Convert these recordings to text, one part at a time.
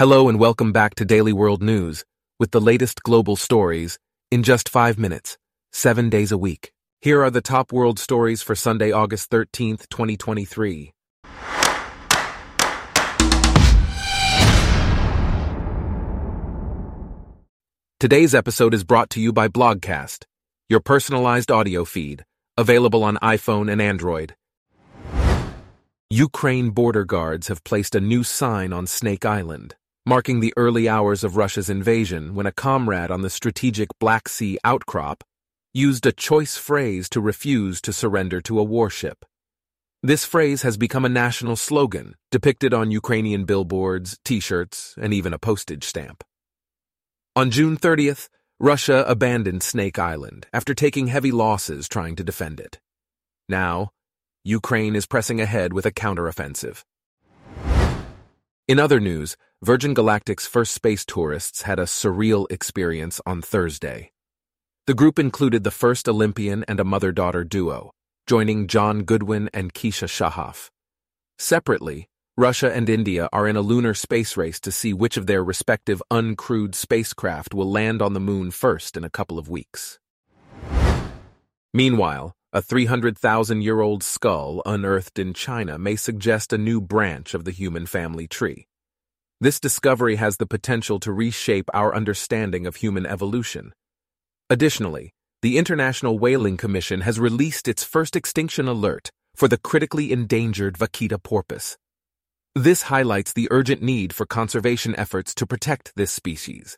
Hello and welcome back to Daily World News with the latest global stories in just five minutes, seven days a week. Here are the top world stories for Sunday, August 13th, 2023. Today's episode is brought to you by Blogcast, your personalized audio feed, available on iPhone and Android. Ukraine border guards have placed a new sign on Snake Island, marking the early hours of Russia's invasion when a comrade on the strategic Black Sea outcrop used a choice phrase to refuse to surrender to a warship. This phrase has become a national slogan, depicted on Ukrainian billboards, t-shirts, and even a postage stamp. On June 30th, Russia abandoned Snake Island after taking heavy losses trying to defend it. Now, Ukraine is pressing ahead with a counteroffensive. In other news, Virgin Galactic's first space tourists had a surreal experience on Thursday. The group included the first Olympian and a mother-daughter duo, joining Jon Goodwin and Keisha Schahaff. Separately, Russia and India are in a lunar space race to see which of their respective uncrewed spacecraft will land on the moon first in a couple of weeks. Meanwhile, a 300,000-year-old skull unearthed in China may suggest a new branch of the human family tree. This discovery has the potential to reshape our understanding of human evolution. Additionally, the International Whaling Commission has released its first extinction alert for the critically endangered vaquita porpoise. This highlights the urgent need for conservation efforts to protect this species.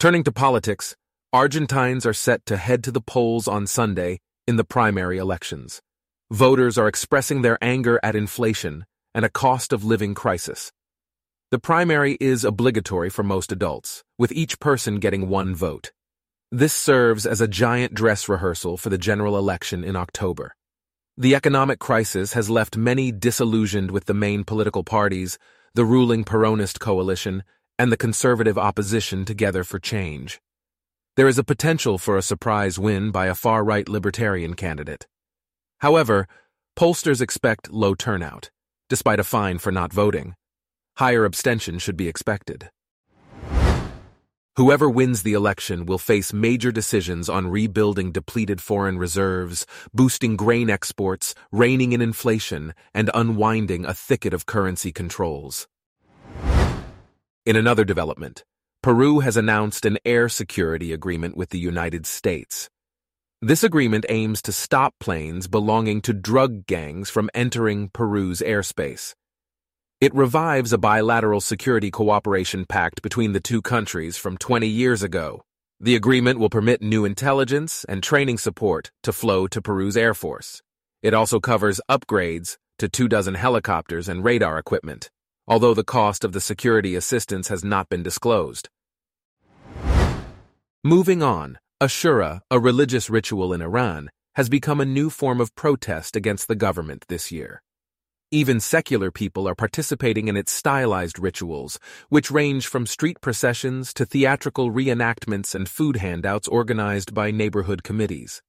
Turning to politics, Argentines are set to head to the polls on Sunday in the primary elections. Voters are expressing their anger at inflation and a cost of living crisis. The primary is obligatory for most adults, with each person getting one vote. This serves as a giant dress rehearsal for the general election in October. The economic crisis has left many disillusioned with the main political parties, the ruling Peronist coalition, and the conservative opposition together for change. There is a potential for a surprise win by a far-right libertarian candidate. However, pollsters expect low turnout, despite a fine for not voting. Higher abstention should be expected. Whoever wins the election will face major decisions on rebuilding depleted foreign reserves, boosting grain exports, reining in inflation, and unwinding a thicket of currency controls. In another development, Peru has announced an air security agreement with the United States. This agreement aims to stop planes belonging to drug gangs from entering Peru's airspace. It revives a bilateral security cooperation pact between the two countries from 20 years ago. The agreement will permit new intelligence and training support to flow to Peru's Air Force. It also covers upgrades to two dozen helicopters and radar equipment although the cost of the security assistance has not been disclosed. Moving on, Ashura, a religious ritual in Iran, has become a new form of protest against the government this year. Even secular people are participating in its stylized rituals, which range from street processions to theatrical reenactments and food handouts organized by neighborhood committees.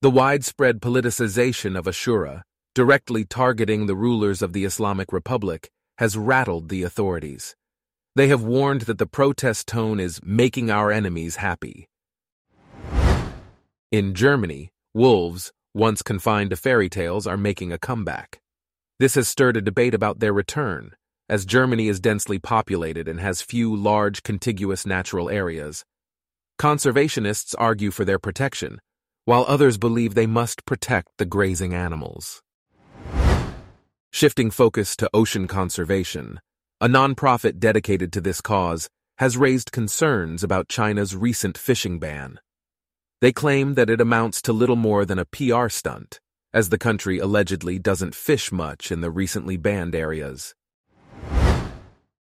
The widespread politicization of Ashura, directly targeting the rulers of the Islamic Republic, has rattled the authorities. They have warned that the protest tone is making our enemies happy. In Germany, wolves, once confined to fairy tales, are making a comeback. This has stirred a debate about their return, as Germany is densely populated and has few large contiguous natural areas. Conservationists argue for their protection, while others believe they must protect the grazing animals. Shifting focus to ocean conservation, a nonprofit dedicated to this cause has raised concerns about China's recent fishing ban. They claim that it amounts to little more than a PR stunt, as the country allegedly doesn't fish much in the recently banned areas.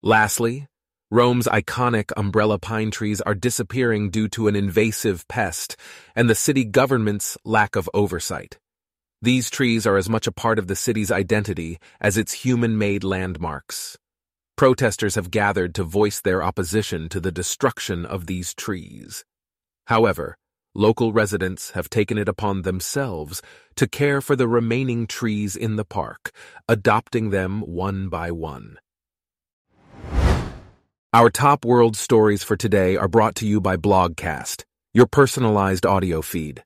Lastly, Rome's iconic umbrella pine trees are disappearing due to an invasive pest and the city government's lack of oversight. These trees are as much a part of the city's identity as its human-made landmarks. Protesters have gathered to voice their opposition to the destruction of these trees. However, local residents have taken it upon themselves to care for the remaining trees in the park, adopting them one by one. Our top world stories for today are brought to you by Blogcast, your personalized audio feed.